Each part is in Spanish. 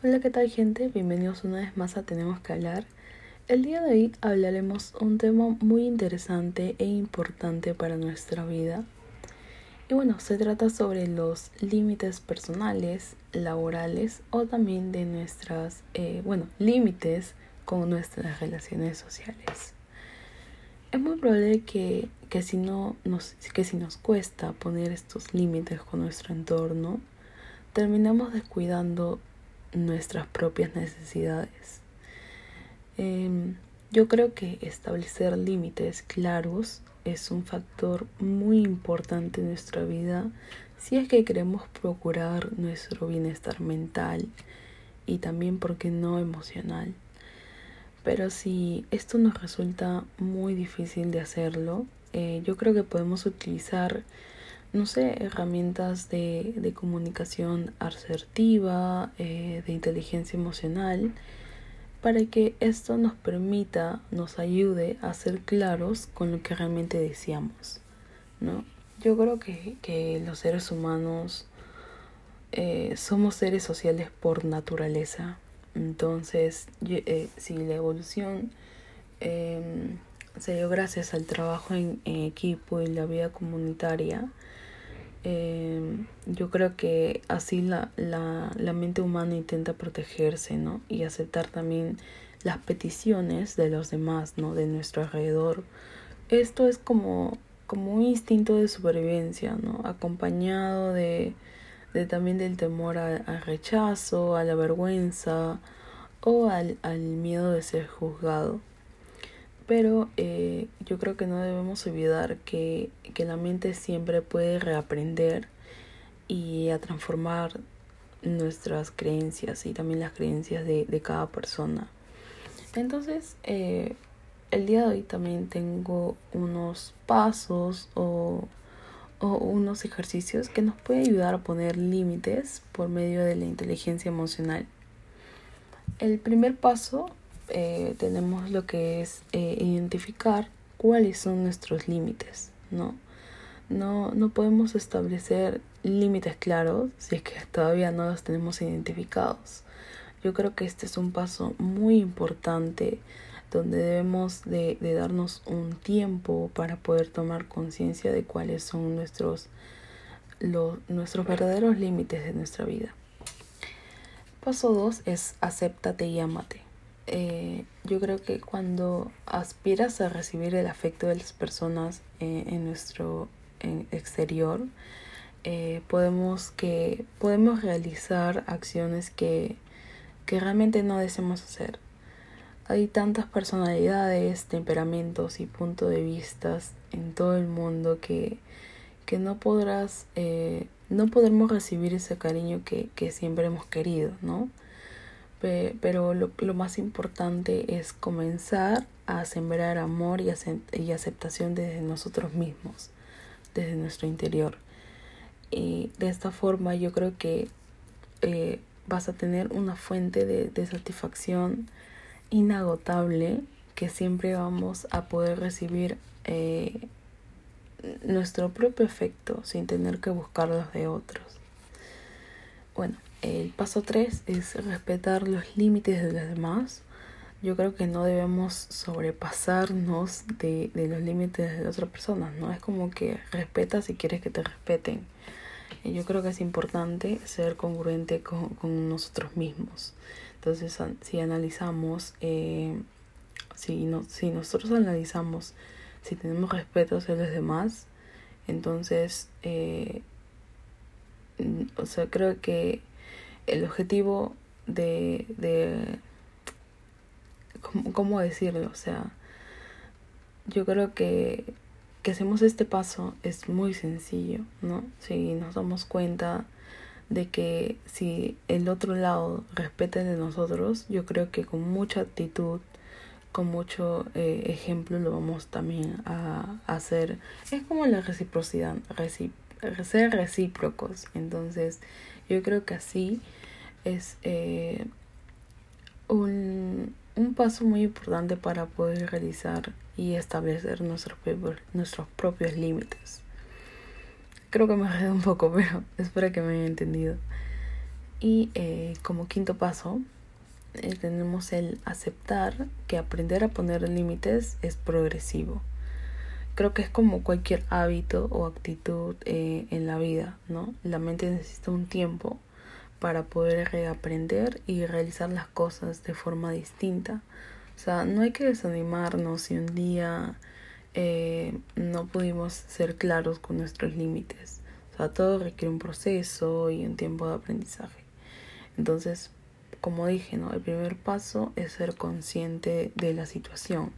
Hola, ¿qué tal gente? Bienvenidos una vez más a Tenemos que hablar. El día de hoy hablaremos un tema muy interesante e importante para nuestra vida. Y bueno, se trata sobre los límites personales, laborales o también de nuestras, eh, bueno, límites con nuestras relaciones sociales. Es muy probable que, que, si no nos, que si nos cuesta poner estos límites con nuestro entorno, terminamos descuidando nuestras propias necesidades. Em, yo creo que establecer límites claros es un factor muy importante en nuestra vida si es que queremos procurar nuestro bienestar mental y también, porque no, emocional. Pero si esto nos resulta muy difícil de hacerlo, eh, yo creo que podemos utilizar no sé, herramientas de, de comunicación asertiva, eh, de inteligencia emocional, para que esto nos permita, nos ayude a ser claros con lo que realmente deseamos, ¿no? Yo creo que, que los seres humanos eh, somos seres sociales por naturaleza. Entonces, eh, si la evolución em, se dio gracias al trabajo en, equipo y la vida comunitaria, eh, yo creo que así la, la, la, mente humana intenta protegerse, ¿no? Y aceptar también las peticiones de los demás, ¿no? De nuestro alrededor. Esto es como, como un instinto de supervivencia, ¿no? Acompañado de, de también del temor al, al, rechazo, a la vergüenza o al, al miedo de ser juzgado. Pero eh, yo creo que no debemos olvidar que, que la mente siempre puede reaprender y a transformar nuestras creencias y también las creencias de, de cada persona. Entonces, eh, el día de hoy también tengo unos pasos o, o, unos ejercicios que nos pueden ayudar a poner límites por medio de la inteligencia emocional. El primer paso eh, tenemos lo que es eh, identificar cuáles son nuestros límites, ¿no? No, no podemos establecer límites claros si es que todavía no los tenemos identificados. Yo creo que este es un paso muy importante donde debemos de, de darnos un tiempo para poder tomar conciencia de cuáles son nuestros, los, nuestros verdaderos límites de nuestra vida. Paso 2 es acéptate y amate eh, yo creo que cuando aspiras a recibir el afecto de las personas eh, en nuestro exterior, eh, podemos, que, podemos realizar acciones que, que realmente no deseamos hacer. Hay tantas personalidades, temperamentos y puntos de vista en todo el mundo que, que no podrás, no podremos recibir ese cariño que, que siempre hemos querido, ¿no? Pero lo, lo, más importante es comenzar a sembrar amor y, y, aceptación desde nosotros mismos, desde nuestro interior. Y de esta forma yo creo que eh, vas a tener una fuente de, de satisfacción inagotable que siempre vamos a poder recibir eh, nuestro propio efecto sin tener que buscar los de otros. Bueno, el paso 3 es respetar los límites de los demás. Yo creo que no debemos sobrepasarnos de, de los límites de otras personas, ¿no? Es como que respeta si quieres que te respeten. Yo creo que es importante ser congruente con, con nosotros mismos. Entonces, si analizamos, eh, si, no, si nosotros analizamos si tenemos respeto hacia los demás, entonces, eh, o sea, creo que el objetivo de, de ¿cómo, ¿cómo, decirlo? O sea, yo creo que, que hacemos este paso es muy sencillo, ¿no? Si nos damos cuenta de que si el otro lado respeta de nosotros, yo creo que con mucha actitud, con mucho eh, ejemplo lo vamos también a, hacer. Es como la reciprocidad, recip ser recíprocos. Entonces, yo creo que así es eh, un, un, paso muy importante para poder realizar y establecer nuestros, nuestros propios límites. Creo que me quedado un poco, pero espero que me haya entendido. Y eh, como quinto paso, eh, tenemos el aceptar que aprender a poner límites es progresivo. Creo que es como cualquier hábito o actitud eh, en la vida, ¿no? La mente necesita un tiempo para poder reaprender y realizar las cosas de forma distinta. O sea, no hay que desanimarnos si un día no pudimos ser claros con nuestros límites. O sea, todo requiere un proceso y un tiempo de aprendizaje. Entonces, como dije, ¿no? El primer paso es ser consciente de la situación,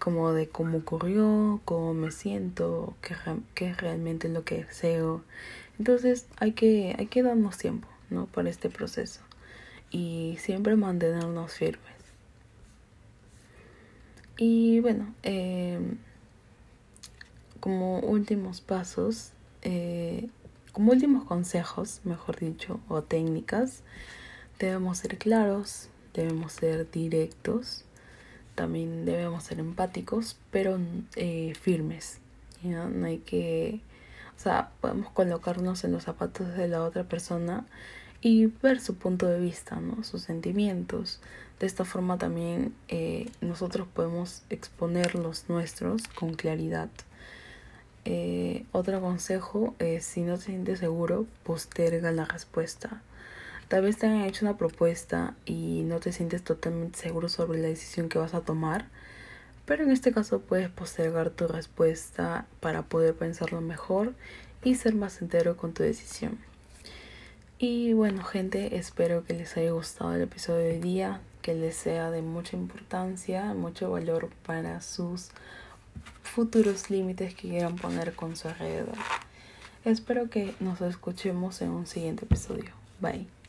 como de cómo ocurrió, cómo me siento, qué, qué es realmente lo que deseo. Entonces hay que, hay que darnos tiempo, ¿no? Para este proceso y siempre mantenernos firmes. Y bueno, em, como últimos pasos, eh, como últimos consejos, mejor dicho, o técnicas, debemos ser claros, debemos ser directos, también debemos ser empáticos, pero eh, firmes. No hay que, o sea, podemos colocarnos en los zapatos de la otra persona y ver su punto de vista, ¿no? sus sentimientos. De esta forma también eh, nosotros podemos exponer los nuestros con claridad. Eh, otro consejo es si no te sientes seguro, posterga la respuesta. Tal vez te hayan hecho una propuesta y no te sientes totalmente seguro sobre la decisión que vas a tomar, pero en este caso puedes postergar tu respuesta para poder pensarlo mejor y ser más entero con tu decisión. Y bueno gente, espero que les haya gustado el episodio de hoy día, que les sea de mucha importancia, mucho valor para sus futuros límites que quieran poner con su alrededor. Espero que nos escuchemos en un siguiente episodio. Bye.